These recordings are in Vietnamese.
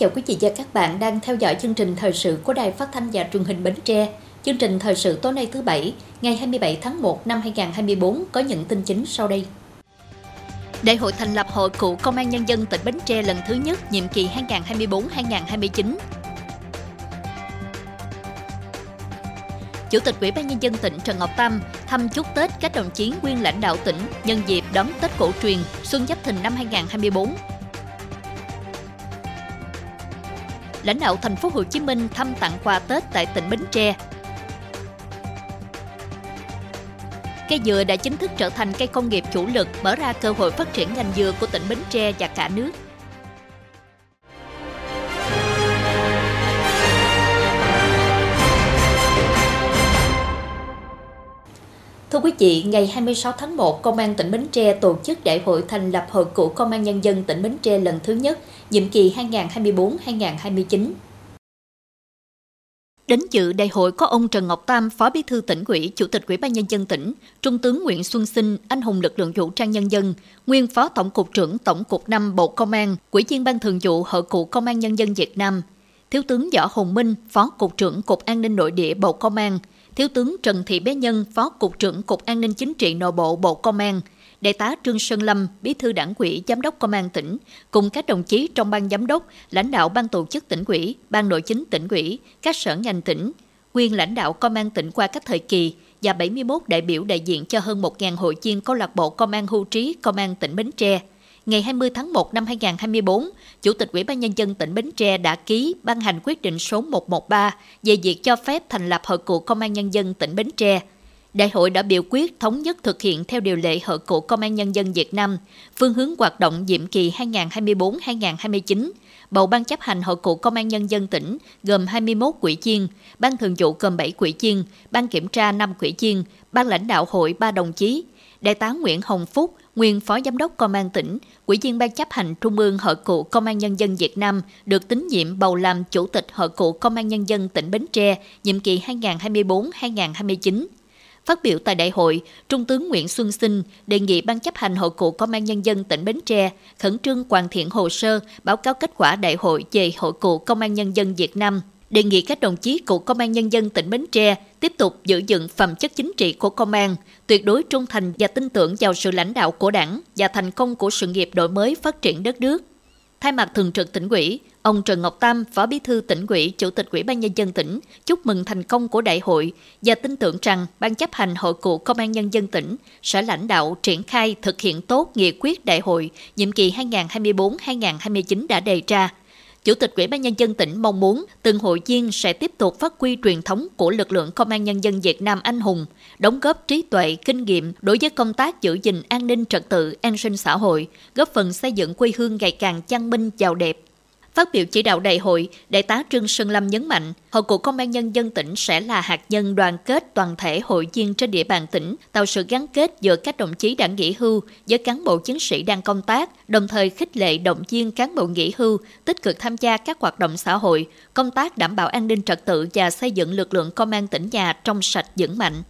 Chào quý vị và các bạn đang theo dõi chương trình thời sự của Đài Phát thanh và Truyền hình Bến Tre. Chương trình thời sự tối nay thứ Bảy, ngày 27 tháng 1 năm 2024 có những tin chính sau đây. Đại hội thành lập Hội Cựu Công an Nhân dân tỉnh Bến Tre lần thứ nhất, nhiệm kỳ 2024-2029. Chủ tịch Ủy ban Nhân dân tỉnh Trần Ngọc Tâm thăm chúc Tết các đồng chí nguyên lãnh đạo tỉnh nhân dịp đón Tết cổ truyền Xuân Giáp Thìn năm 2024 lãnh đạo thành phố Hồ Chí Minh thăm tặng quà Tết tại tỉnh Bến Tre. Cây dừa đã chính thức trở thành cây công nghiệp chủ lực, mở ra cơ hội phát triển ngành dừa của tỉnh Bến Tre và cả nước. Quý vị, ngày 26 tháng 1, Công an tỉnh Bến Tre tổ chức đại hội thành lập Hội cựu Công an Nhân dân tỉnh Bến Tre lần thứ nhất, nhiệm kỳ 2024-2029. Đến dự đại hội có ông Trần Ngọc Tam, Phó Bí thư tỉnh ủy, Chủ tịch Ủy ban nhân dân tỉnh, Trung tướng Nguyễn Xuân Sinh, anh hùng lực lượng vũ trang nhân dân, nguyên Phó Tổng cục trưởng Tổng cục 5 Bộ Công an, Ủy viên Ban Thường vụ Hội cựu Công an nhân dân Việt Nam, Thiếu tướng Võ Hồng Minh, Phó cục trưởng Cục An ninh Nội địa Bộ Công an, Thiếu tướng Trần Thị Bé Nhân, Phó Cục trưởng Cục An ninh Chính trị Nội bộ Bộ Công an, Đại tá Trương Sơn Lâm, Bí thư Đảng ủy, Giám đốc Công an tỉnh, cùng các đồng chí trong ban giám đốc, lãnh đạo ban tổ chức tỉnh ủy, ban nội chính tỉnh ủy, các sở ngành tỉnh, nguyên lãnh đạo Công an tỉnh qua các thời kỳ và 71 đại biểu đại diện cho hơn 1.000 hội viên câu lạc bộ Công an hưu trí Công an tỉnh Bến Tre ngày 20 tháng 1 năm 2024, Chủ tịch Ủy ban Nhân dân tỉnh Bến Tre đã ký ban hành quyết định số 113 về việc cho phép thành lập Hội cựu Công an Nhân dân tỉnh Bến Tre. Đại hội đã biểu quyết thống nhất thực hiện theo điều lệ Hội cựu Công an Nhân dân Việt Nam, phương hướng hoạt động nhiệm kỳ 2024-2029, bầu ban chấp hành Hội cựu Công an Nhân dân tỉnh gồm 21 quỹ chiên, ban thường vụ gồm 7 quỹ chiên, ban kiểm tra 5 quỹ chiên, ban lãnh đạo hội 3 đồng chí, Đại tá Nguyễn Hồng Phúc, nguyên Phó Giám đốc Công an tỉnh, Ủy viên Ban chấp hành Trung ương Hội cựu Công an Nhân dân Việt Nam được tín nhiệm bầu làm Chủ tịch Hội cựu Công an Nhân dân tỉnh Bến Tre, nhiệm kỳ 2024-2029. Phát biểu tại đại hội, Trung tướng Nguyễn Xuân Sinh đề nghị Ban chấp hành Hội cựu Công an Nhân dân tỉnh Bến Tre khẩn trương hoàn thiện hồ sơ, báo cáo kết quả đại hội về Hội cựu Công an Nhân dân Việt Nam đề nghị các đồng chí cựu công an nhân dân tỉnh Bến Tre tiếp tục giữ vững phẩm chất chính trị của công an, tuyệt đối trung thành và tin tưởng vào sự lãnh đạo của đảng và thành công của sự nghiệp đổi mới phát triển đất nước. Thay mặt thường trực tỉnh ủy, ông Trần Ngọc Tam, Phó Bí thư tỉnh ủy, Chủ tịch Ủy ban nhân dân tỉnh chúc mừng thành công của đại hội và tin tưởng rằng ban chấp hành hội cựu công an nhân dân tỉnh sẽ lãnh đạo triển khai thực hiện tốt nghị quyết đại hội nhiệm kỳ 2024-2029 đã đề ra Chủ tịch Ủy ban Nhân dân tỉnh mong muốn từng hội viên sẽ tiếp tục phát huy truyền thống của lực lượng công an nhân dân Việt Nam anh hùng, đóng góp trí tuệ, kinh nghiệm đối với công tác giữ gìn an ninh trật tự, an sinh xã hội, góp phần xây dựng quê hương ngày càng văn minh, giàu đẹp, Phát biểu chỉ đạo đại hội, Đại tá Trương Sơn Lâm nhấn mạnh, Hội cựu Công an Nhân dân tỉnh sẽ là hạt nhân đoàn kết toàn thể hội viên trên địa bàn tỉnh, tạo sự gắn kết giữa các đồng chí đã nghỉ hưu với cán bộ chiến sĩ đang công tác, đồng thời khích lệ động viên cán bộ nghỉ hưu tích cực tham gia các hoạt động xã hội, công tác đảm bảo an ninh trật tự và xây dựng lực lượng công an tỉnh nhà trong sạch vững mạnh.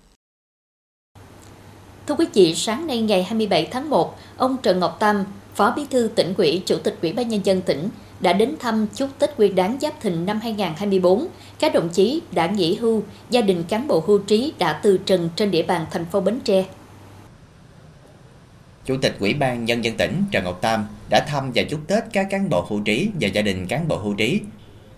Thưa quý vị, sáng nay ngày 27 tháng 1, ông Trần Ngọc Tâm, Phó Bí thư tỉnh ủy, Chủ tịch Ủy ban nhân dân tỉnh đã đến thăm chúc Tết Nguyên đán Giáp Thìn năm 2024. Các đồng chí đã nghỉ hưu, gia đình cán bộ hưu trí đã từ trần trên địa bàn thành phố Bến Tre. Chủ tịch Ủy ban Nhân dân tỉnh Trần Ngọc Tam đã thăm và chúc Tết các cán bộ hưu trí và gia đình cán bộ hưu trí,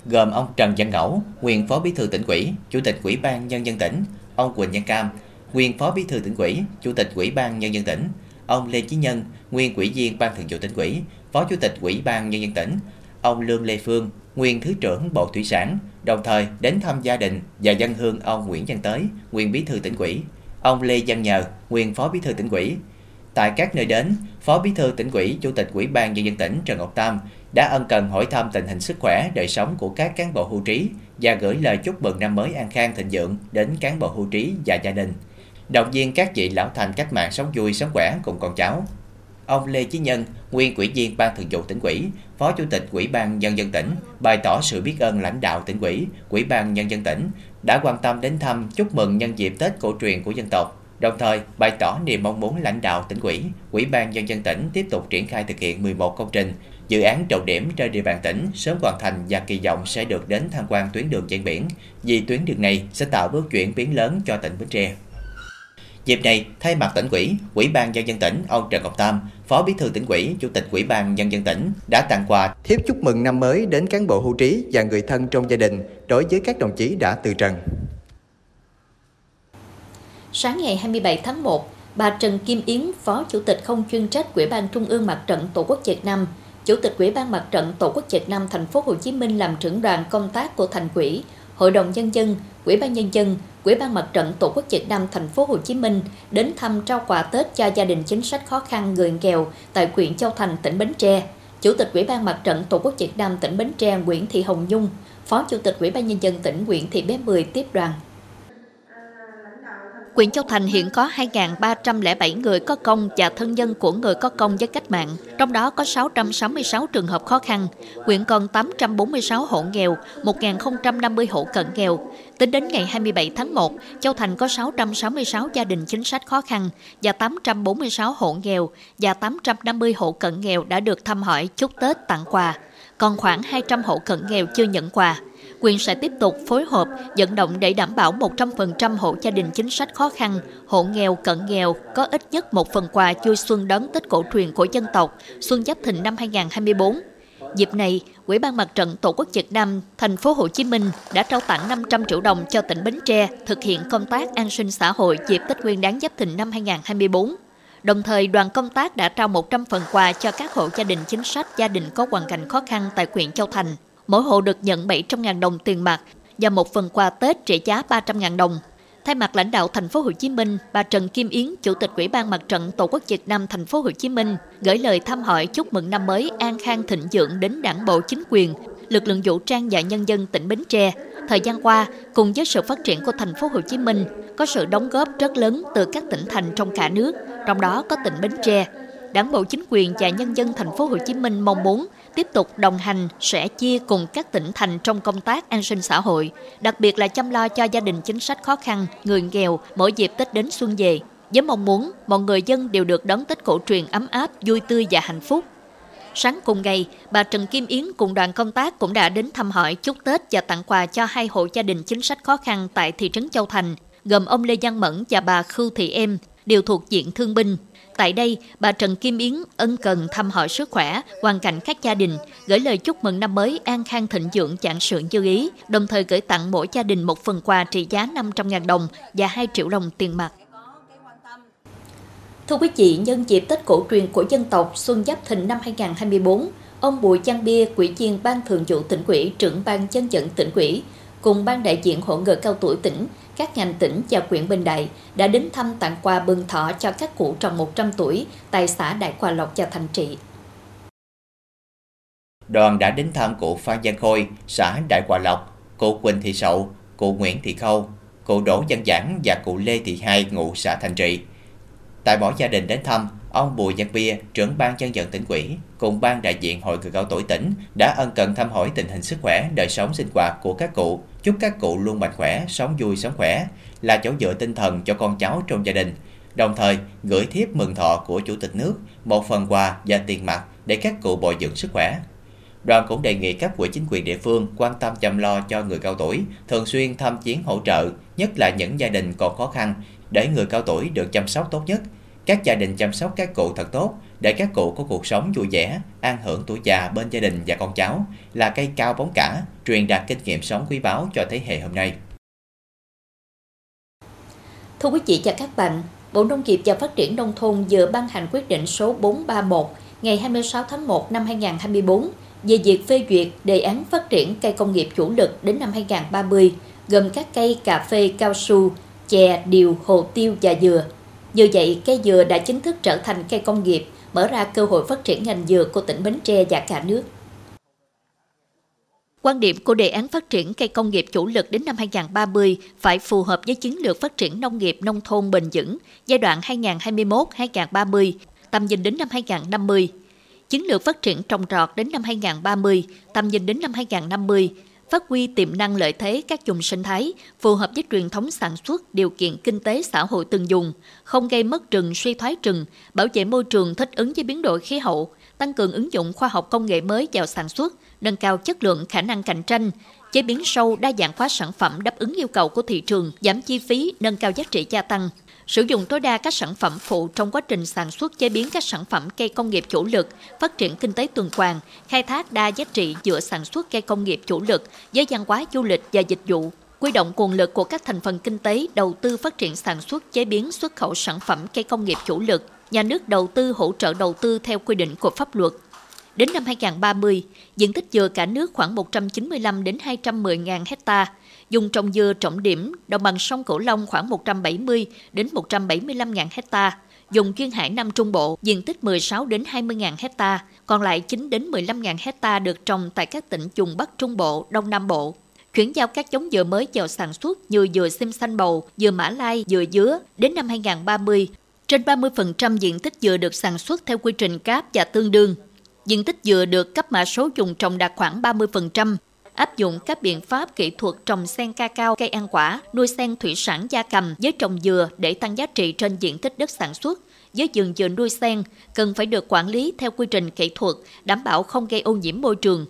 gồm ông Trần Văn Ngẫu, nguyên Phó Bí thư tỉnh ủy, Chủ tịch Ủy ban Nhân dân tỉnh, ông Quỳnh Văn Cam, nguyên Phó Bí thư tỉnh ủy, Chủ tịch Ủy ban Nhân dân tỉnh, ông Lê Chí Nhân, nguyên Ủy viên Ban Thường vụ tỉnh ủy, Phó Chủ tịch Ủy ban Nhân dân tỉnh, ông Lương Lê Phương, nguyên Thứ trưởng Bộ Thủy sản, đồng thời đến thăm gia đình và dân hương ông Nguyễn Văn Tới, nguyên Bí thư tỉnh ủy, ông Lê Văn Nhờ, nguyên Phó Bí thư tỉnh ủy. Tại các nơi đến, Phó Bí thư tỉnh ủy, Chủ tịch Ủy ban nhân dân tỉnh Trần Ngọc Tam đã ân cần hỏi thăm tình hình sức khỏe, đời sống của các cán bộ hưu trí và gửi lời chúc mừng năm mới an khang thịnh vượng đến cán bộ hưu trí và gia đình. Động viên các vị lão thành cách mạng sống vui, sống khỏe cùng con cháu. Ông Lê Chí Nhân, nguyên ủy viên Ban Thường vụ tỉnh ủy, Phó Chủ tịch Ủy ban Nhân dân tỉnh, bày tỏ sự biết ơn lãnh đạo tỉnh ủy, Ủy ban Nhân dân tỉnh đã quan tâm đến thăm chúc mừng nhân dịp Tết cổ truyền của dân tộc, đồng thời bày tỏ niềm mong muốn lãnh đạo tỉnh ủy, Ủy ban Nhân dân tỉnh tiếp tục triển khai thực hiện 11 công trình Dự án trọng điểm trên địa bàn tỉnh sớm hoàn thành và kỳ vọng sẽ được đến tham quan tuyến đường ven biển, vì tuyến đường này sẽ tạo bước chuyển biến lớn cho tỉnh Bến Tre. Dịp này, thay mặt tỉnh ủy, Ủy ban nhân dân tỉnh, ông Trần Ngọc Tam, Phó Bí thư tỉnh ủy, Chủ tịch Ủy ban nhân dân tỉnh đã tặng quà thiếp chúc mừng năm mới đến cán bộ hưu trí và người thân trong gia đình đối với các đồng chí đã từ trần. Sáng ngày 27 tháng 1, bà Trần Kim Yến, Phó Chủ tịch không chuyên trách Ủy ban Trung ương Mặt trận Tổ quốc Việt Nam, Chủ tịch Ủy ban Mặt trận Tổ quốc Việt Nam thành phố Hồ Chí Minh làm trưởng đoàn công tác của thành ủy, Hội đồng nhân dân, Ủy ban nhân dân, Ủy ban Mặt trận Tổ quốc Việt Nam thành phố Hồ Chí Minh đến thăm trao quà Tết cho gia đình chính sách khó khăn người nghèo tại huyện Châu Thành, tỉnh Bến Tre. Chủ tịch Ủy ban Mặt trận Tổ quốc Việt Nam tỉnh Bến Tre Nguyễn Thị Hồng Nhung, Phó Chủ tịch Ủy ban nhân dân tỉnh Nguyễn Thị Bé Mười tiếp đoàn. Quyện Châu Thành hiện có 2.307 người có công và thân nhân của người có công với cách mạng, trong đó có 666 trường hợp khó khăn. Quyện còn 846 hộ nghèo, 1.050 hộ cận nghèo. Tính đến ngày 27 tháng 1, Châu Thành có 666 gia đình chính sách khó khăn và 846 hộ nghèo và 850 hộ cận nghèo đã được thăm hỏi chúc Tết tặng quà. Còn khoảng 200 hộ cận nghèo chưa nhận quà quyền sẽ tiếp tục phối hợp vận động để đảm bảo 100% hộ gia đình chính sách khó khăn, hộ nghèo, cận nghèo có ít nhất một phần quà vui xuân đón Tết cổ truyền của dân tộc Xuân Giáp Thìn năm 2024. Dịp này, Ủy ban Mặt trận Tổ quốc Việt Nam thành phố Hồ Chí Minh đã trao tặng 500 triệu đồng cho tỉnh Bến Tre thực hiện công tác an sinh xã hội dịp Tết Nguyên đán Giáp Thìn năm 2024. Đồng thời, đoàn công tác đã trao 100 phần quà cho các hộ gia đình chính sách, gia đình có hoàn cảnh khó khăn tại huyện Châu Thành mỗi hộ được nhận 700.000 đồng tiền mặt và một phần quà Tết trị giá 300.000 đồng. Thay mặt lãnh đạo thành phố Hồ Chí Minh, bà Trần Kim Yến, Chủ tịch Ủy ban Mặt trận Tổ quốc Việt Nam thành phố Hồ Chí Minh gửi lời thăm hỏi chúc mừng năm mới an khang thịnh vượng đến Đảng bộ chính quyền, lực lượng vũ trang và nhân dân tỉnh Bến Tre. Thời gian qua, cùng với sự phát triển của thành phố Hồ Chí Minh, có sự đóng góp rất lớn từ các tỉnh thành trong cả nước, trong đó có tỉnh Bến Tre. Đảng bộ chính quyền và nhân dân thành phố Hồ Chí Minh mong muốn tiếp tục đồng hành, sẻ chia cùng các tỉnh thành trong công tác an sinh xã hội, đặc biệt là chăm lo cho gia đình chính sách khó khăn, người nghèo mỗi dịp Tết đến xuân về, với mong muốn mọi người dân đều được đón Tết cổ truyền ấm áp, vui tươi và hạnh phúc. Sáng cùng ngày, bà Trần Kim Yến cùng đoàn công tác cũng đã đến thăm hỏi chúc Tết và tặng quà cho hai hộ gia đình chính sách khó khăn tại thị trấn Châu Thành, gồm ông Lê Văn Mẫn và bà Khưu Thị Em, đều thuộc diện thương binh. Tại đây, bà Trần Kim Yến ân cần thăm hỏi sức khỏe, hoàn cảnh các gia đình, gửi lời chúc mừng năm mới an khang thịnh vượng trạng sự như ý, đồng thời gửi tặng mỗi gia đình một phần quà trị giá 500.000 đồng và 2 triệu đồng tiền mặt. Thưa quý vị, nhân dịp Tết cổ truyền của dân tộc Xuân Giáp Thìn năm 2024, ông Bùi Văn Bia, Quỹ viên Ban Thường vụ tỉnh ủy, trưởng Ban Dân dẫn tỉnh ủy, cùng Ban đại diện Hội người cao tuổi tỉnh các ngành tỉnh và huyện Bình Đại đã đến thăm tặng quà bừng thọ cho các cụ tròn 100 tuổi tại xã Đại Hòa Lộc và Thành Trị. Đoàn đã đến thăm cụ Phan Văn Khôi, xã Đại Hòa Lộc, cụ Quỳnh Thị Sậu, cụ Nguyễn Thị Khâu, cụ Đỗ Văn Giảng và cụ Lê Thị Hai ngụ xã Thành Trị. Tại mỗi gia đình đến thăm, ông Bùi Văn Bia, trưởng ban dân vận tỉnh ủy cùng ban đại diện Hội người cao tuổi tỉnh đã ân cần thăm hỏi tình hình sức khỏe, đời sống sinh hoạt của các cụ, chúc các cụ luôn mạnh khỏe, sống vui sống khỏe, là chỗ dựa tinh thần cho con cháu trong gia đình. Đồng thời, gửi thiếp mừng thọ của Chủ tịch nước, một phần quà và tiền mặt để các cụ bồi dưỡng sức khỏe. Đoàn cũng đề nghị các quỹ chính quyền địa phương quan tâm chăm lo cho người cao tuổi, thường xuyên thăm chiến hỗ trợ, nhất là những gia đình còn khó khăn, để người cao tuổi được chăm sóc tốt nhất. Các gia đình chăm sóc các cụ thật tốt để các cụ có cuộc sống vui vẻ, an hưởng tuổi già bên gia đình và con cháu là cây cao bóng cả, truyền đạt kinh nghiệm sống quý báu cho thế hệ hôm nay. Thưa quý vị và các bạn, Bộ Nông nghiệp và Phát triển Nông thôn vừa ban hành quyết định số 431 ngày 26 tháng 1 năm 2024 về việc phê duyệt đề án phát triển cây công nghiệp chủ lực đến năm 2030, gồm các cây cà phê, cao su, chè, điều, hồ tiêu và dừa. Như vậy, cây dừa đã chính thức trở thành cây công nghiệp, mở ra cơ hội phát triển ngành dừa của tỉnh Bến Tre và cả nước. Quan điểm của đề án phát triển cây công nghiệp chủ lực đến năm 2030 phải phù hợp với chiến lược phát triển nông nghiệp nông thôn bền vững giai đoạn 2021-2030, tầm nhìn đến năm 2050. Chiến lược phát triển trồng trọt đến năm 2030, tầm nhìn đến năm 2050, phát huy tiềm năng lợi thế các vùng sinh thái, phù hợp với truyền thống sản xuất, điều kiện kinh tế xã hội từng dùng, không gây mất rừng suy thoái rừng, bảo vệ môi trường thích ứng với biến đổi khí hậu, tăng cường ứng dụng khoa học công nghệ mới vào sản xuất, nâng cao chất lượng khả năng cạnh tranh, chế biến sâu đa dạng hóa sản phẩm đáp ứng yêu cầu của thị trường, giảm chi phí, nâng cao giá trị gia tăng, sử dụng tối đa các sản phẩm phụ trong quá trình sản xuất chế biến các sản phẩm cây công nghiệp chủ lực, phát triển kinh tế tuần hoàn, khai thác đa giá trị giữa sản xuất cây công nghiệp chủ lực với văn hóa du lịch và dịch vụ, quy động nguồn lực của các thành phần kinh tế đầu tư phát triển sản xuất chế biến xuất khẩu sản phẩm cây công nghiệp chủ lực, nhà nước đầu tư hỗ trợ đầu tư theo quy định của pháp luật. Đến năm 2030, diện tích dừa cả nước khoảng 195 đến 210 ngàn hecta, dùng trồng dừa trọng điểm đồng bằng sông Cửu Long khoảng 170 đến 175 ngàn hecta, dùng duyên hải Nam Trung Bộ diện tích 16 đến 20 ngàn hecta, còn lại 9 đến 15 ngàn hecta được trồng tại các tỉnh vùng Bắc Trung Bộ, Đông Nam Bộ. Chuyển giao các giống dừa mới vào sản xuất như dừa sim xanh bầu, dừa mã lai, dừa dứa đến năm 2030, trên 30% diện tích dừa được sản xuất theo quy trình cáp và tương đương. Diện tích dừa được cấp mã số dùng trồng đạt khoảng 30%, áp dụng các biện pháp kỹ thuật trồng sen ca cao, cây ăn quả, nuôi sen thủy sản gia cầm với trồng dừa để tăng giá trị trên diện tích đất sản xuất. Với vườn dừa nuôi sen, cần phải được quản lý theo quy trình kỹ thuật, đảm bảo không gây ô nhiễm môi trường.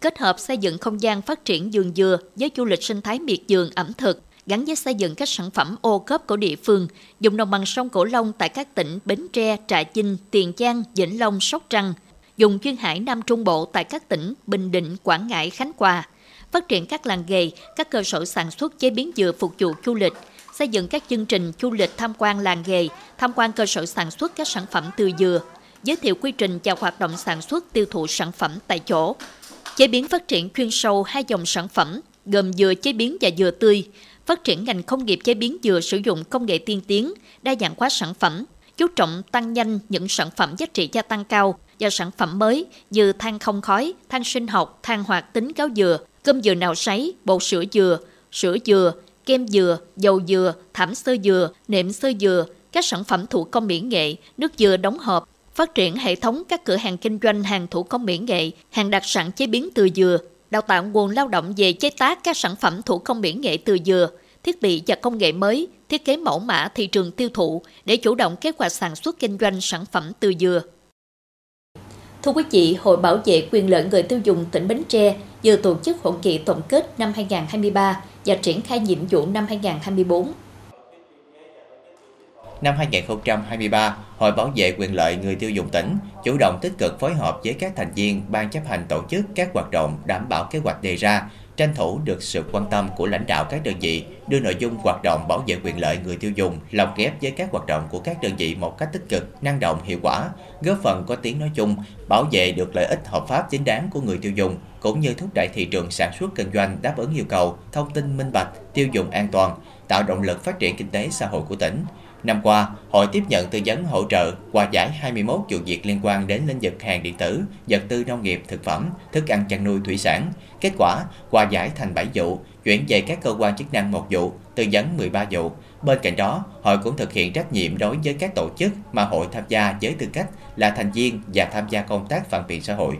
Kết hợp xây dựng không gian phát triển vườn dừa với du lịch sinh thái miệt vườn ẩm thực, gắn với xây dựng các sản phẩm ô cốp của địa phương, dùng đồng bằng sông Cửu Long tại các tỉnh Bến Tre, Trà Vinh, Tiền Giang, Vĩnh Long, Sóc Trăng, dùng duyên hải Nam Trung Bộ tại các tỉnh Bình Định, Quảng Ngãi, Khánh Hòa, phát triển các làng nghề, các cơ sở sản xuất chế biến dừa phục vụ du lịch, xây dựng các chương trình du lịch tham quan làng nghề, tham quan cơ sở sản xuất các sản phẩm từ dừa, giới thiệu quy trình và hoạt động sản xuất tiêu thụ sản phẩm tại chỗ. Chế biến phát triển chuyên sâu hai dòng sản phẩm gồm dừa chế biến và dừa tươi, phát triển ngành công nghiệp chế biến dừa sử dụng công nghệ tiên tiến, đa dạng hóa sản phẩm, chú trọng tăng nhanh những sản phẩm giá trị gia tăng cao và sản phẩm mới như than không khói, than sinh học, than hoạt tính cáo dừa, cơm dừa nào sấy, bột sữa dừa, sữa dừa, kem dừa, dầu dừa, thảm sơ dừa, nệm sơ dừa, các sản phẩm thủ công mỹ nghệ, nước dừa đóng hộp, phát triển hệ thống các cửa hàng kinh doanh hàng thủ công mỹ nghệ, hàng đặc sản chế biến từ dừa, đào tạo nguồn lao động về chế tác các sản phẩm thủ công mỹ nghệ từ dừa, thiết bị và công nghệ mới, thiết kế mẫu mã thị trường tiêu thụ để chủ động kế hoạch sản xuất kinh doanh sản phẩm từ dừa. Thưa quý vị, Hội Bảo vệ quyền lợi người tiêu dùng tỉnh Bến Tre vừa tổ chức hội nghị tổng kết năm 2023 và triển khai nhiệm vụ năm 2024. Năm 2023, Hội Bảo vệ quyền lợi người tiêu dùng tỉnh chủ động tích cực phối hợp với các thành viên ban chấp hành tổ chức các hoạt động đảm bảo kế hoạch đề ra, tranh thủ được sự quan tâm của lãnh đạo các đơn vị, đưa nội dung hoạt động bảo vệ quyền lợi người tiêu dùng lồng ghép với các hoạt động của các đơn vị một cách tích cực, năng động, hiệu quả, góp phần có tiếng nói chung, bảo vệ được lợi ích hợp pháp chính đáng của người tiêu dùng, cũng như thúc đẩy thị trường sản xuất kinh doanh đáp ứng yêu cầu, thông tin minh bạch, tiêu dùng an toàn, tạo động lực phát triển kinh tế xã hội của tỉnh. Năm qua, hội tiếp nhận tư vấn hỗ trợ qua giải 21 vụ việc liên quan đến lĩnh vực hàng điện tử, vật tư nông nghiệp, thực phẩm, thức ăn chăn nuôi thủy sản. Kết quả, hòa giải thành 7 vụ, chuyển về các cơ quan chức năng một vụ, tư vấn 13 vụ. Bên cạnh đó, hội cũng thực hiện trách nhiệm đối với các tổ chức mà hội tham gia với tư cách là thành viên và tham gia công tác phản biện xã hội.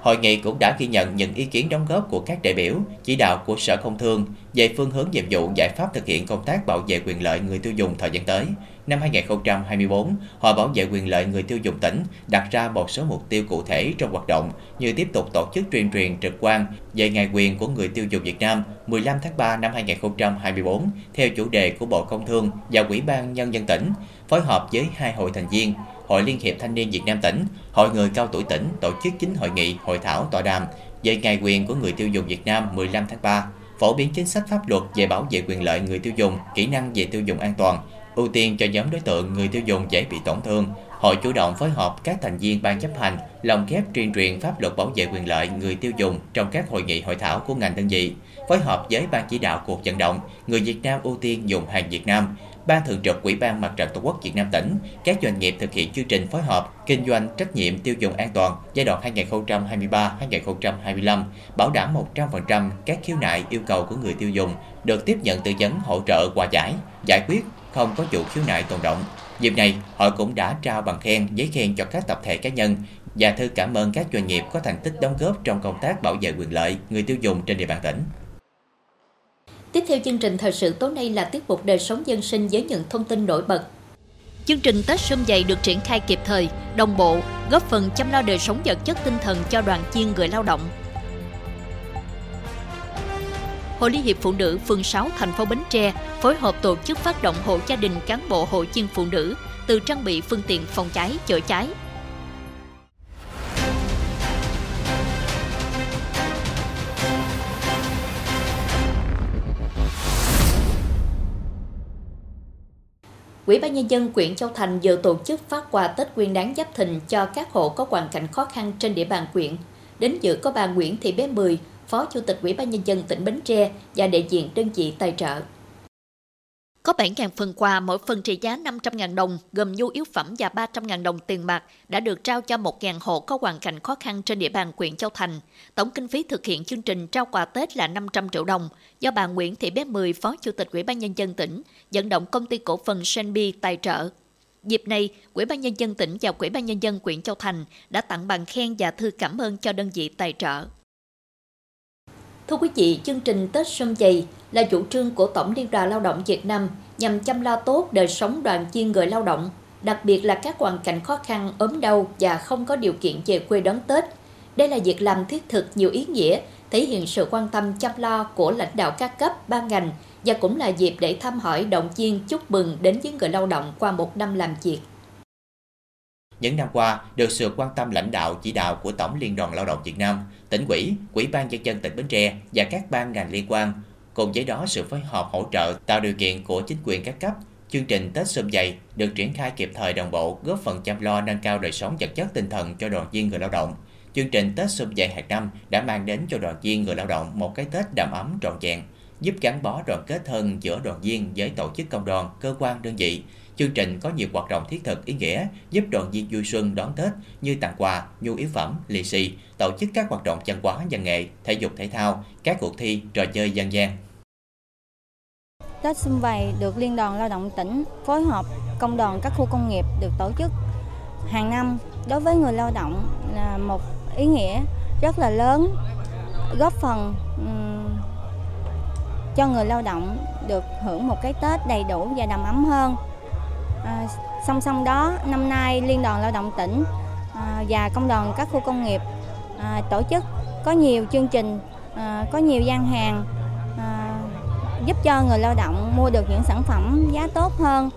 Hội nghị cũng đã ghi nhận những ý kiến đóng góp của các đại biểu, chỉ đạo của Sở Công Thương về phương hướng nhiệm vụ giải pháp thực hiện công tác bảo vệ quyền lợi người tiêu dùng thời gian tới. Năm 2024, Hội Bảo vệ quyền lợi người tiêu dùng tỉnh đặt ra một số mục tiêu cụ thể trong hoạt động như tiếp tục tổ chức truyền truyền trực quan về ngày quyền của người tiêu dùng Việt Nam 15 tháng 3 năm 2024 theo chủ đề của Bộ Công Thương và Ủy ban Nhân dân tỉnh, phối hợp với hai hội thành viên Hội Liên hiệp Thanh niên Việt Nam tỉnh, Hội người cao tuổi tỉnh tổ chức chính hội nghị hội thảo tọa đàm về ngày quyền của người tiêu dùng Việt Nam 15 tháng 3, phổ biến chính sách pháp luật về bảo vệ quyền lợi người tiêu dùng, kỹ năng về tiêu dùng an toàn, ưu tiên cho nhóm đối tượng người tiêu dùng dễ bị tổn thương. Hội chủ động phối hợp các thành viên ban chấp hành, lồng ghép tuyên truyền pháp luật bảo vệ quyền lợi người tiêu dùng trong các hội nghị hội thảo của ngành đơn vị, phối hợp với ban chỉ đạo cuộc vận động người Việt Nam ưu tiên dùng hàng Việt Nam, Ban Thường trực Ủy ban Mặt trận Tổ quốc Việt Nam tỉnh, các doanh nghiệp thực hiện chương trình phối hợp kinh doanh trách nhiệm tiêu dùng an toàn giai đoạn 2023-2025, bảo đảm 100% các khiếu nại yêu cầu của người tiêu dùng được tiếp nhận tư vấn hỗ trợ hòa giải, giải quyết, không có chủ khiếu nại tồn động. Dịp này, hội cũng đã trao bằng khen, giấy khen cho các tập thể cá nhân và thư cảm ơn các doanh nghiệp có thành tích đóng góp trong công tác bảo vệ quyền lợi người tiêu dùng trên địa bàn tỉnh. Tiếp theo chương trình thời sự tối nay là tiết mục đời sống dân sinh với những thông tin nổi bật. Chương trình Tết Xuân Dày được triển khai kịp thời, đồng bộ, góp phần chăm lo đời sống vật chất tinh thần cho đoàn viên người lao động. Hội Liên hiệp Phụ nữ phường 6 thành phố Bến Tre phối hợp tổ chức phát động hộ gia đình cán bộ hội viên phụ nữ từ trang bị phương tiện phòng cháy, chữa cháy, Ủy ban Nhân dân quyện Châu Thành vừa tổ chức phát quà Tết Nguyên Đán Giáp Thìn cho các hộ có hoàn cảnh khó khăn trên địa bàn quyện. Đến dự có bà Nguyễn Thị Bé Mười, Phó Chủ tịch Ủy ban Nhân dân tỉnh Bến Tre và đại diện đơn vị tài trợ. Có 7.000 phần quà, mỗi phần trị giá 500.000 đồng, gồm nhu yếu phẩm và 300.000 đồng tiền mặt, đã được trao cho 1.000 hộ có hoàn cảnh khó khăn trên địa bàn huyện Châu Thành. Tổng kinh phí thực hiện chương trình trao quà Tết là 500 triệu đồng, do bà Nguyễn Thị Bé Mười, Phó Chủ tịch Ủy ban Nhân dân tỉnh, dẫn động công ty cổ phần Senbi tài trợ. Dịp này, Ủy ban Nhân dân tỉnh và Ủy ban Nhân dân huyện Châu Thành đã tặng bằng khen và thư cảm ơn cho đơn vị tài trợ. Thưa quý vị, chương trình Tết Xuân Dày là chủ trương của Tổng Liên đoàn Lao động Việt Nam nhằm chăm lo tốt đời sống đoàn viên người lao động, đặc biệt là các hoàn cảnh khó khăn, ốm đau và không có điều kiện về quê đón Tết. Đây là việc làm thiết thực nhiều ý nghĩa, thể hiện sự quan tâm chăm lo của lãnh đạo các cấp, ban ngành và cũng là dịp để thăm hỏi, động viên, chúc mừng đến với người lao động qua một năm làm việc. Những năm qua, được sự quan tâm lãnh đạo chỉ đạo của Tổng Liên đoàn Lao động Việt Nam, tỉnh ủy, Quỹ ban nhân dân tỉnh Bến Tre và các ban ngành liên quan, cùng với đó sự phối hợp hỗ trợ tạo điều kiện của chính quyền các cấp, chương trình Tết Xuân Dày được triển khai kịp thời đồng bộ, góp phần chăm lo nâng cao đời sống vật chất tinh thần cho đoàn viên người lao động. Chương trình Tết Xuân Dày hàng năm đã mang đến cho đoàn viên người lao động một cái Tết đầm ấm trọn vẹn, giúp gắn bó đoàn kết hơn giữa đoàn viên với tổ chức công đoàn, cơ quan đơn vị, Chương trình có nhiều hoạt động thiết thực ý nghĩa giúp đoàn viên vui xuân đón Tết như tặng quà, nhu yếu phẩm, lì xì, tổ chức các hoạt động văn hóa, văn nghệ, thể dục thể thao, các cuộc thi, trò chơi dân gian. Tết Xuân Vầy được Liên đoàn Lao động tỉnh phối hợp công đoàn các khu công nghiệp được tổ chức hàng năm đối với người lao động là một ý nghĩa rất là lớn góp phần um, cho người lao động được hưởng một cái Tết đầy đủ và đầm ấm hơn. À, song song đó, năm nay Liên đoàn Lao động tỉnh à, và công đoàn các khu công nghiệp à, tổ chức có nhiều chương trình, à, có nhiều gian hàng à, giúp cho người lao động mua được những sản phẩm giá tốt hơn.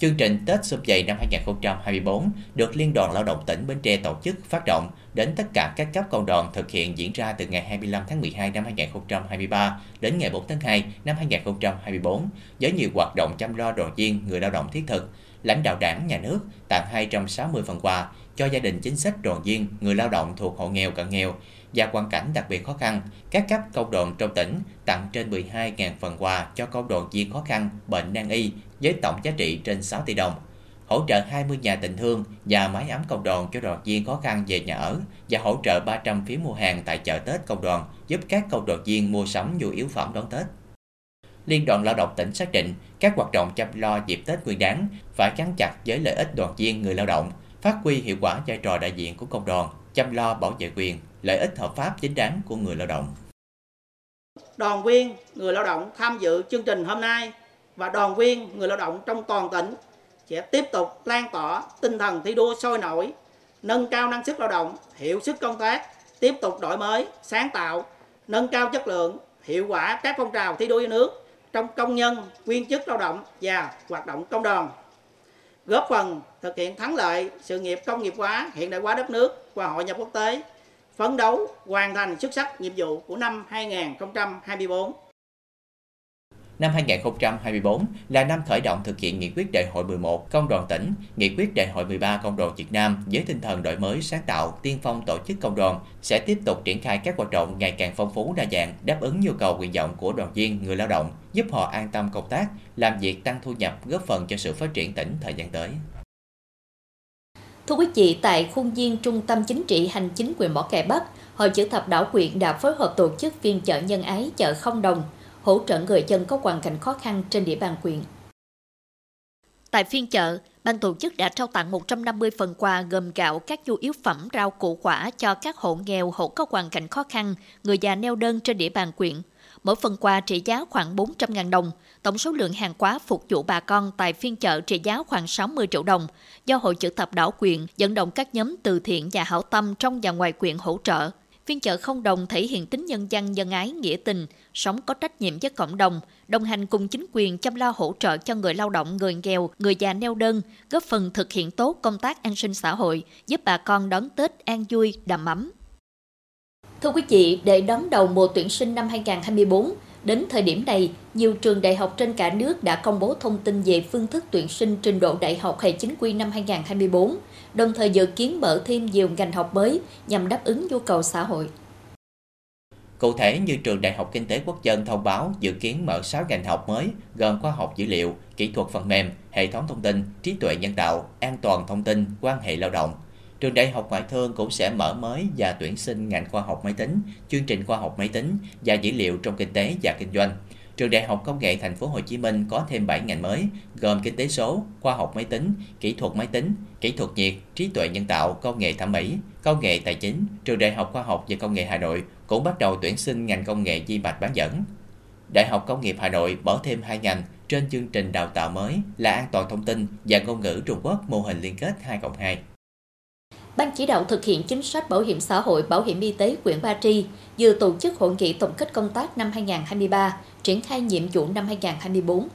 Chương trình Tết Xuân Dày năm 2024 được Liên đoàn Lao động tỉnh Bến Tre tổ chức phát động đến tất cả các cấp công đoàn thực hiện diễn ra từ ngày 25 tháng 12 năm 2023 đến ngày 4 tháng 2 năm 2024 với nhiều hoạt động chăm lo đoàn viên người lao động thiết thực. Lãnh đạo đảng, nhà nước tặng 260 phần quà cho gia đình chính sách đoàn viên, người lao động thuộc hộ nghèo cận nghèo và hoàn cảnh đặc biệt khó khăn, các cấp công đoàn trong tỉnh tặng trên 12.000 phần quà cho công đoàn viên khó khăn, bệnh nan y với tổng giá trị trên 6 tỷ đồng hỗ trợ 20 nhà tình thương và máy ấm công đoàn cho đoàn viên khó khăn về nhà ở và hỗ trợ 300 phiếu mua hàng tại chợ Tết công đoàn giúp các công đoàn viên mua sắm nhu yếu phẩm đón Tết. Liên đoàn Lao động tỉnh xác định các hoạt động chăm lo dịp Tết Nguyên đán phải gắn chặt với lợi ích đoàn viên người lao động, phát huy hiệu quả vai trò đại diện của công đoàn, chăm lo bảo vệ quyền, lợi ích hợp pháp chính đáng của người lao động. Đoàn viên người lao động tham dự chương trình hôm nay và đoàn viên người lao động trong toàn tỉnh sẽ tiếp tục lan tỏa tinh thần thi đua sôi nổi, nâng cao năng suất lao động, hiệu suất công tác, tiếp tục đổi mới, sáng tạo, nâng cao chất lượng, hiệu quả các phong trào thi đua yêu nước trong công nhân, viên chức lao động và hoạt động công đoàn. Góp phần thực hiện thắng lợi sự nghiệp công nghiệp hóa, hiện đại hóa đất nước và hội nhập quốc tế, phấn đấu hoàn thành xuất sắc nhiệm vụ của năm 2024. Năm 2024 là năm khởi động thực hiện nghị quyết đại hội 11 công đoàn tỉnh, nghị quyết đại hội 13 công đoàn Việt Nam với tinh thần đổi mới sáng tạo, tiên phong tổ chức công đoàn sẽ tiếp tục triển khai các hoạt động ngày càng phong phú đa dạng, đáp ứng nhu cầu nguyện vọng của đoàn viên, người lao động, giúp họ an tâm công tác, làm việc tăng thu nhập, góp phần cho sự phát triển tỉnh thời gian tới. Thưa quý vị, tại khuôn viên Trung tâm Chính trị Hành chính quyền Mỏ Cày Bắc, Hội chữ thập đảo quyện đã phối hợp tổ chức phiên chợ nhân ái chợ không đồng hỗ trợ người dân có hoàn cảnh khó khăn trên địa bàn quyện. Tại phiên chợ, ban tổ chức đã trao tặng 150 phần quà gồm gạo, các nhu yếu phẩm, rau củ quả cho các hộ nghèo, hộ có hoàn cảnh khó khăn, người già neo đơn trên địa bàn quyện mỗi phần quà trị giá khoảng 400.000 đồng. Tổng số lượng hàng hóa phục vụ bà con tại phiên chợ trị giá khoảng 60 triệu đồng, do Hội chữ thập đảo quyện dẫn động các nhóm từ thiện và hảo tâm trong và ngoài quyện hỗ trợ. Phiên chợ không đồng thể hiện tính nhân dân, nhân ái, nghĩa tình, sống có trách nhiệm với cộng đồng, đồng hành cùng chính quyền chăm lo hỗ trợ cho người lao động, người nghèo, người già neo đơn, góp phần thực hiện tốt công tác an sinh xã hội, giúp bà con đón Tết an vui, đầm ấm. Thưa quý vị, để đón đầu mùa tuyển sinh năm 2024, đến thời điểm này, nhiều trường đại học trên cả nước đã công bố thông tin về phương thức tuyển sinh trình độ đại học hệ chính quy năm 2024, đồng thời dự kiến mở thêm nhiều ngành học mới nhằm đáp ứng nhu cầu xã hội. Cụ thể như Trường Đại học Kinh tế Quốc dân thông báo dự kiến mở 6 ngành học mới gồm khoa học dữ liệu, kỹ thuật phần mềm, hệ thống thông tin, trí tuệ nhân tạo, an toàn thông tin, quan hệ lao động. Trường Đại học Ngoại thương cũng sẽ mở mới và tuyển sinh ngành khoa học máy tính, chương trình khoa học máy tính và dữ liệu trong kinh tế và kinh doanh. Trường Đại học Công nghệ Thành phố Hồ Chí Minh có thêm 7 ngành mới gồm kinh tế số, khoa học máy tính, kỹ thuật máy tính, kỹ thuật nhiệt, trí tuệ nhân tạo, công nghệ thẩm mỹ, công nghệ tài chính. Trường Đại học Khoa học và Công nghệ Hà Nội cũng bắt đầu tuyển sinh ngành công nghệ di mạch bán dẫn. Đại học Công nghiệp Hà Nội mở thêm hai ngành trên chương trình đào tạo mới là an toàn thông tin và ngôn ngữ Trung Quốc mô hình liên kết 2 cộng 2. Ban chỉ đạo thực hiện chính sách bảo hiểm xã hội, bảo hiểm y tế huyện Ba Tri vừa tổ chức hội nghị tổng kết công tác năm 2023, triển khai nhiệm vụ năm 2024.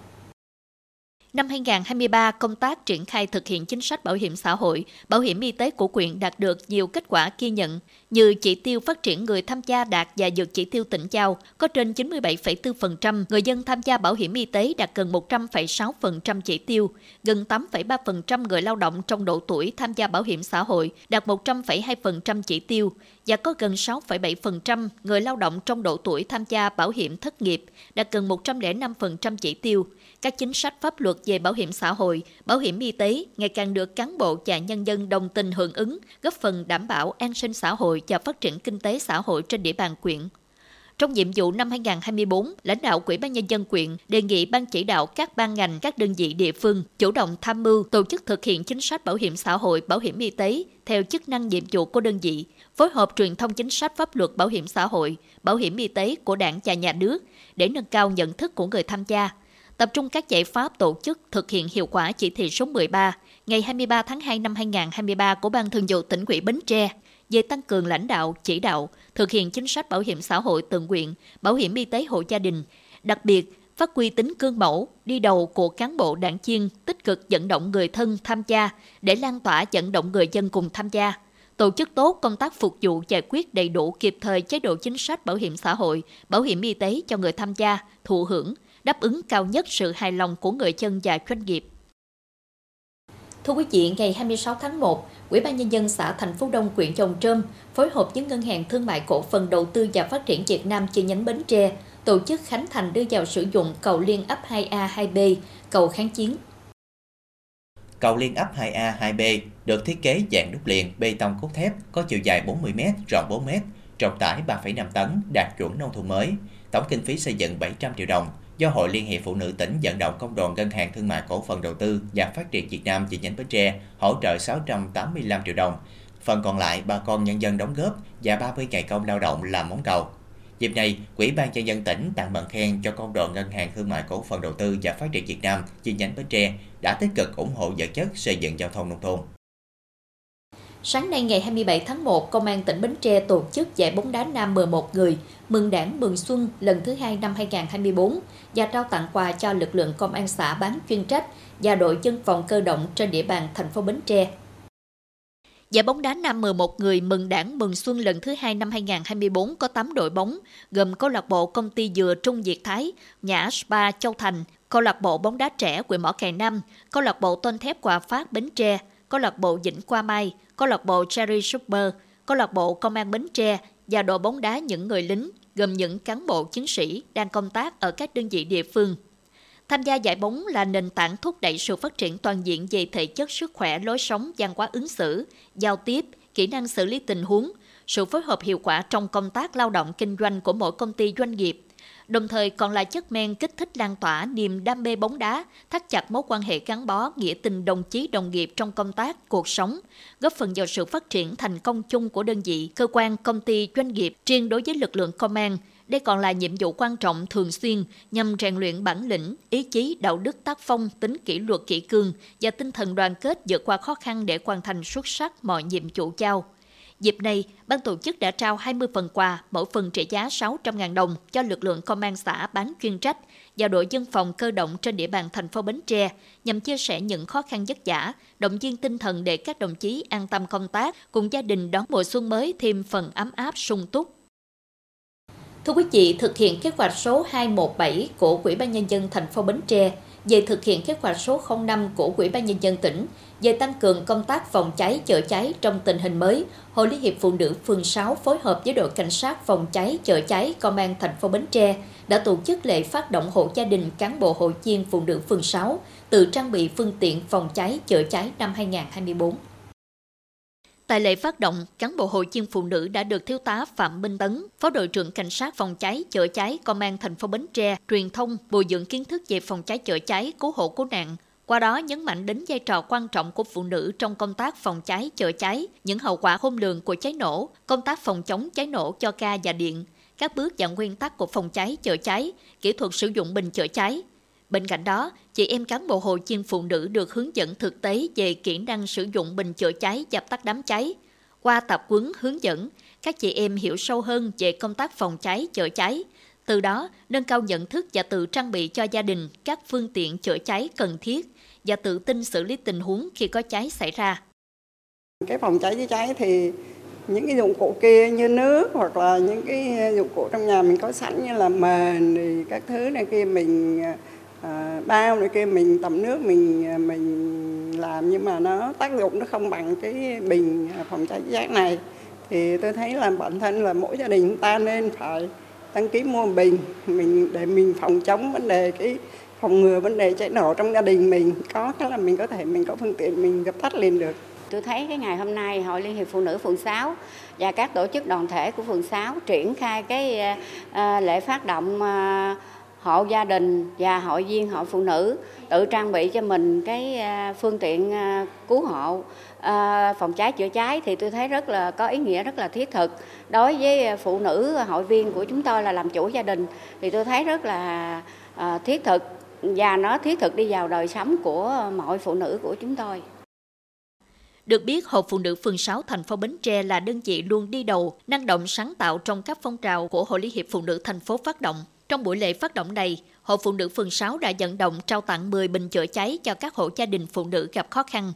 Năm 2023, công tác triển khai thực hiện chính sách bảo hiểm xã hội, bảo hiểm y tế của quyện đạt được nhiều kết quả ghi nhận, như chỉ tiêu phát triển người tham gia đạt và vượt chỉ tiêu tỉnh giao, có trên 97,4% người dân tham gia bảo hiểm y tế đạt gần 100,6% chỉ tiêu, gần 8,3% người lao động trong độ tuổi tham gia bảo hiểm xã hội đạt 100,2% chỉ tiêu, và có gần 6,7% người lao động trong độ tuổi tham gia bảo hiểm thất nghiệp, đạt gần 105% chỉ tiêu. Các chính sách pháp luật về bảo hiểm xã hội, bảo hiểm y tế ngày càng được cán bộ và nhân dân đồng tình hưởng ứng, góp phần đảm bảo an sinh xã hội và phát triển kinh tế xã hội trên địa bàn quyện. Trong nhiệm vụ năm 2024, lãnh đạo Quỹ ban Nhân dân quyện đề nghị ban chỉ đạo các ban ngành, các đơn vị địa phương chủ động tham mưu tổ chức thực hiện chính sách bảo hiểm xã hội, bảo hiểm y tế theo chức năng nhiệm vụ của đơn vị, phối hợp truyền thông chính sách pháp luật bảo hiểm xã hội, bảo hiểm y tế của đảng và nhà nước để nâng cao nhận thức của người tham gia, tập trung các giải pháp tổ chức thực hiện hiệu quả chỉ thị số 13 ngày 23 tháng 2 năm 2023 của Ban Thường vụ tỉnh ủy Bến Tre về tăng cường lãnh đạo, chỉ đạo, thực hiện chính sách bảo hiểm xã hội tự nguyện, bảo hiểm y tế hộ gia đình, đặc biệt phát huy tính cương mẫu, đi đầu của cán bộ đảng viên tích cực dẫn động người thân tham gia để lan tỏa dẫn động người dân cùng tham gia. Tổ chức tốt công tác phục vụ giải quyết đầy đủ kịp thời chế độ chính sách bảo hiểm xã hội, bảo hiểm y tế cho người tham gia, thụ hưởng, đáp ứng cao nhất sự hài lòng của người dân và doanh nghiệp. Thưa quý vị, ngày 26 tháng 1, Ủy ban Nhân dân xã Thành Phú Đông, huyện Chồng Trơm phối hợp với Ngân hàng Thương mại Cổ phần Đầu tư và Phát triển Việt Nam chi nhánh Bến Tre tổ chức khánh thành đưa vào sử dụng cầu liên ấp 2A 2B, cầu kháng chiến. Cầu liên ấp 2A 2B được thiết kế dạng đúc liền bê tông cốt thép có chiều dài 40m, rộng 4m, trọng tải 3,5 tấn, đạt chuẩn nông thôn mới. Tổng kinh phí xây dựng 700 triệu đồng do Hội Liên hiệp Phụ nữ tỉnh dẫn động Công đoàn Ngân hàng Thương mại Cổ phần Đầu tư và Phát triển Việt Nam chi nhánh Bến Tre hỗ trợ 685 triệu đồng. Phần còn lại bà con nhân dân đóng góp và 30 ngày công lao động làm móng cầu. Dịp này, Quỹ ban nhân dân tỉnh tặng bằng khen cho Công đoàn Ngân hàng Thương mại Cổ phần Đầu tư và Phát triển Việt Nam chi nhánh Bến Tre đã tích cực ủng hộ vật chất xây dựng giao thông nông thôn. Sáng nay ngày 27 tháng 1, Công an tỉnh Bến Tre tổ chức giải bóng đá nam 11 người mừng đảng mừng xuân lần thứ hai năm 2024 và trao tặng quà cho lực lượng công an xã bán chuyên trách và đội dân phòng cơ động trên địa bàn thành phố Bến Tre. Giải bóng đá nam 11 người mừng đảng mừng xuân lần thứ hai năm 2024 có 8 đội bóng, gồm câu lạc bộ công ty dừa Trung Việt Thái, nhã Spa Châu Thành, câu lạc bộ bóng đá trẻ Quỳ Mỏ Cày Nam, câu lạc bộ tôn thép Hòa Phát Bến Tre, câu lạc bộ Vĩnh Qua Mai, câu lạc bộ Cherry Super, câu lạc bộ Công an Bến Tre và đội bóng đá những người lính, gồm những cán bộ chiến sĩ đang công tác ở các đơn vị địa phương. Tham gia giải bóng là nền tảng thúc đẩy sự phát triển toàn diện về thể chất sức khỏe, lối sống, văn hóa ứng xử, giao tiếp, kỹ năng xử lý tình huống, sự phối hợp hiệu quả trong công tác lao động kinh doanh của mỗi công ty doanh nghiệp, đồng thời còn là chất men kích thích lan tỏa niềm đam mê bóng đá, thắt chặt mối quan hệ gắn bó, nghĩa tình đồng chí đồng nghiệp trong công tác, cuộc sống, góp phần vào sự phát triển thành công chung của đơn vị, cơ quan, công ty, doanh nghiệp, riêng đối với lực lượng công an, đây còn là nhiệm vụ quan trọng thường xuyên nhằm rèn luyện bản lĩnh, ý chí, đạo đức tác phong, tính kỷ luật kỷ cương và tinh thần đoàn kết vượt qua khó khăn để hoàn thành xuất sắc mọi nhiệm vụ giao. Dịp này, ban tổ chức đã trao 20 phần quà, mỗi phần trị giá 600.000 đồng cho lực lượng công an xã bán chuyên trách và đội dân phòng cơ động trên địa bàn thành phố Bến Tre nhằm chia sẻ những khó khăn vất vả, động viên tinh thần để các đồng chí an tâm công tác cùng gia đình đón mùa xuân mới thêm phần ấm áp sung túc. Thưa quý vị, thực hiện kế hoạch số 217 của Ủy ban nhân dân thành phố Bến Tre về thực hiện kế hoạch số 05 của Ủy ban nhân dân tỉnh về tăng cường công tác phòng cháy chữa cháy trong tình hình mới, Hội Liên hiệp Phụ nữ phường 6 phối hợp với đội cảnh sát phòng cháy chữa cháy công an thành phố Bến Tre đã tổ chức lễ phát động hộ gia đình cán bộ hội viên phụ nữ phường 6 tự trang bị phương tiện phòng cháy chữa cháy năm 2024. Tại lễ phát động, cán bộ hội viên phụ nữ đã được thiếu tá Phạm Minh Tấn, phó đội trưởng cảnh sát phòng cháy chữa cháy công an thành phố Bến Tre truyền thông bồi dưỡng kiến thức về phòng cháy chữa cháy, cứu hộ cứu nạn, qua đó nhấn mạnh đến vai trò quan trọng của phụ nữ trong công tác phòng cháy chữa cháy, những hậu quả khôn lường của cháy nổ, công tác phòng chống cháy nổ cho ga và điện, các bước và nguyên tắc của phòng cháy chữa cháy, kỹ thuật sử dụng bình chữa cháy. Bên cạnh đó, chị em cán bộ hội viên phụ nữ được hướng dẫn thực tế về kỹ năng sử dụng bình chữa cháy dập tắt đám cháy. Qua tập huấn hướng dẫn, các chị em hiểu sâu hơn về công tác phòng cháy chữa cháy, từ đó nâng cao nhận thức và tự trang bị cho gia đình các phương tiện chữa cháy cần thiết và tự tin xử lý tình huống khi có cháy xảy ra. Cái phòng cháy chữa cháy thì những cái dụng cụ kia như nước hoặc là những cái dụng cụ trong nhà mình có sẵn như là mền thì các thứ này kia mình à, Ờ, à, bao này kia mình tầm nước mình ờ, mình làm nhưng mà nó tác dụng nó không bằng cái bình ờ, phòng cháy chữa cháy này. Thì tôi thấy là bản thân là mỗi gia đình chúng ta nên phải đăng ký mua bình. Mình để mình phòng chống vấn đề cái phòng ngừa vấn đề cháy nổ trong gia đình mình. Có cái là mình có thể mình có phương tiện mình dập tắt liền được. Tôi thấy cái ngày hôm nay Hội Liên hiệp Phụ nữ phường 6 và các tổ chức đoàn thể của phường 6 triển khai cái lễ phát động hộ gia đình và hội viên hội phụ nữ tự trang bị cho mình cái à, phương tiện à, cứu hộ à, phòng cháy chữa cháy thì tôi thấy rất là có ý nghĩa rất là thiết thực đối với phụ nữ hội viên của chúng tôi là làm chủ gia đình thì tôi thấy rất là thiết thực và nó thiết thực đi vào đời sống của mọi phụ nữ của chúng tôi. Được biết, Hội Phụ nữ phường 6 thành phố Bến Tre là đơn vị luôn đi đầu, năng động sáng tạo trong các phong trào của Hội Liên hiệp Phụ nữ thành phố phát động. Trong buổi lễ phát động này, Hội Phụ nữ phường 6 đã vận động trao tặng 10 bình chữa cháy cho các hộ gia đình phụ nữ gặp khó khăn.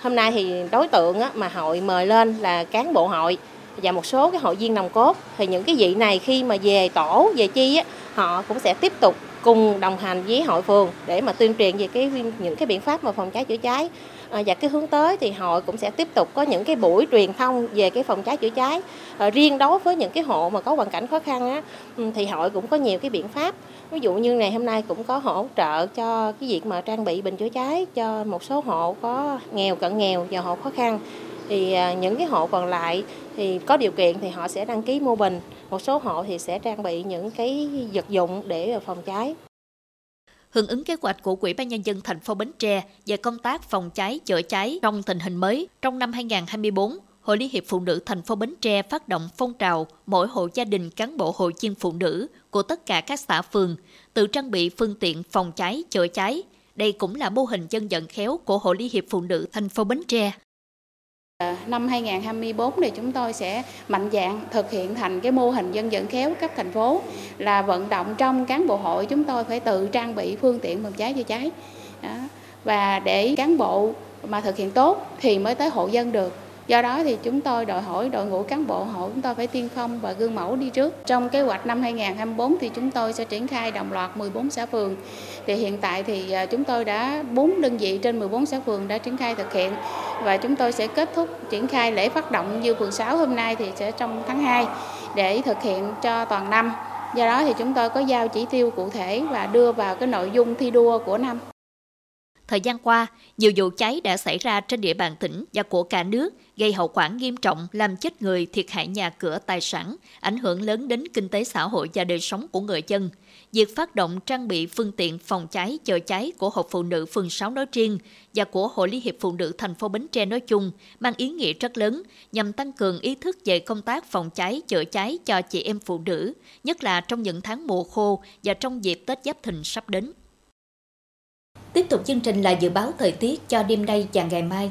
Hôm nay thì đối tượng mà hội mời lên là cán bộ hội và một số cái hội viên nòng cốt thì những cái vị này khi mà về tổ về chi họ cũng sẽ tiếp tục cùng đồng hành với hội phường để mà tuyên truyền về cái những cái biện pháp mà phòng cháy chữa cháy à, và cái hướng tới thì hội cũng sẽ tiếp tục có những cái buổi truyền thông về cái phòng cháy chữa cháy. À, riêng đối với những cái hộ mà có hoàn cảnh khó khăn á ừ, thì hội cũng có nhiều cái biện pháp. Ví dụ như ngày hôm nay cũng có hỗ trợ cho cái việc mà trang bị bình chữa cháy cho một số hộ có nghèo cận nghèo và hộ khó khăn. Thì à, những cái hộ còn lại thì có điều kiện thì họ sẽ đăng ký mua bình một số hộ thì sẽ trang bị những cái vật dụng để phòng cháy hưởng ứng kế hoạch của Quỹ ban nhân dân thành phố Bến Tre về công tác phòng cháy chữa cháy trong tình hình mới trong năm 2024, Hội Liên hiệp Phụ nữ thành phố Bến Tre phát động phong trào mỗi hộ gia đình cán bộ hội viên phụ nữ của tất cả các xã phường tự trang bị phương tiện phòng cháy chữa cháy. Đây cũng là mô hình dân vận khéo của Hội Liên hiệp Phụ nữ thành phố Bến Tre. Ờ, năm 2024 thì chúng tôi sẽ mạnh dạng thực hiện thành cái mô hình dân vận khéo cấp thành phố, là vận động trong cán bộ hội chúng tôi phải tự trang bị phương tiện phòng cháy chữa cháy. Đó. Và để cán bộ mà thực hiện tốt thì mới tới hộ dân được Do đó thì chúng tôi đòi hỏi đội ngũ cán bộ hội chúng tôi phải tiên phong và gương mẫu đi trước. Trong kế hoạch năm 2024 thì chúng tôi sẽ triển khai đồng loạt 14 xã phường. Thì hiện tại thì à, chúng tôi đã 4 đơn vị trên 14 xã phường đã triển khai thực hiện và chúng tôi sẽ kết thúc triển khai lễ phát động như phường 6 hôm nay thì sẽ trong tháng 2 để thực hiện cho toàn năm. Do đó thì chúng tôi có giao chỉ tiêu cụ thể và đưa vào cái nội dung thi đua của năm. Thời gian qua, nhiều vụ cháy đã xảy ra trên địa bàn tỉnh và của cả nước, gây hậu quả nghiêm trọng, làm chết người, thiệt hại nhà cửa, tài sản, ảnh hưởng lớn đến kinh tế xã hội và đời sống của người dân. Việc phát động trang bị phương tiện phòng cháy, chữa cháy của Hội Phụ Nữ phường 6 nói riêng và của Hội Liên hiệp Phụ nữ thành phố Bến Tre nói chung mang ý nghĩa rất lớn nhằm tăng cường ý thức về công tác phòng cháy, chữa cháy cho chị em phụ nữ, nhất là trong những tháng mùa khô và trong dịp Tết Giáp Thìn sắp đến. Tiếp tục chương trình là dự báo thời tiết cho đêm nay và ngày mai.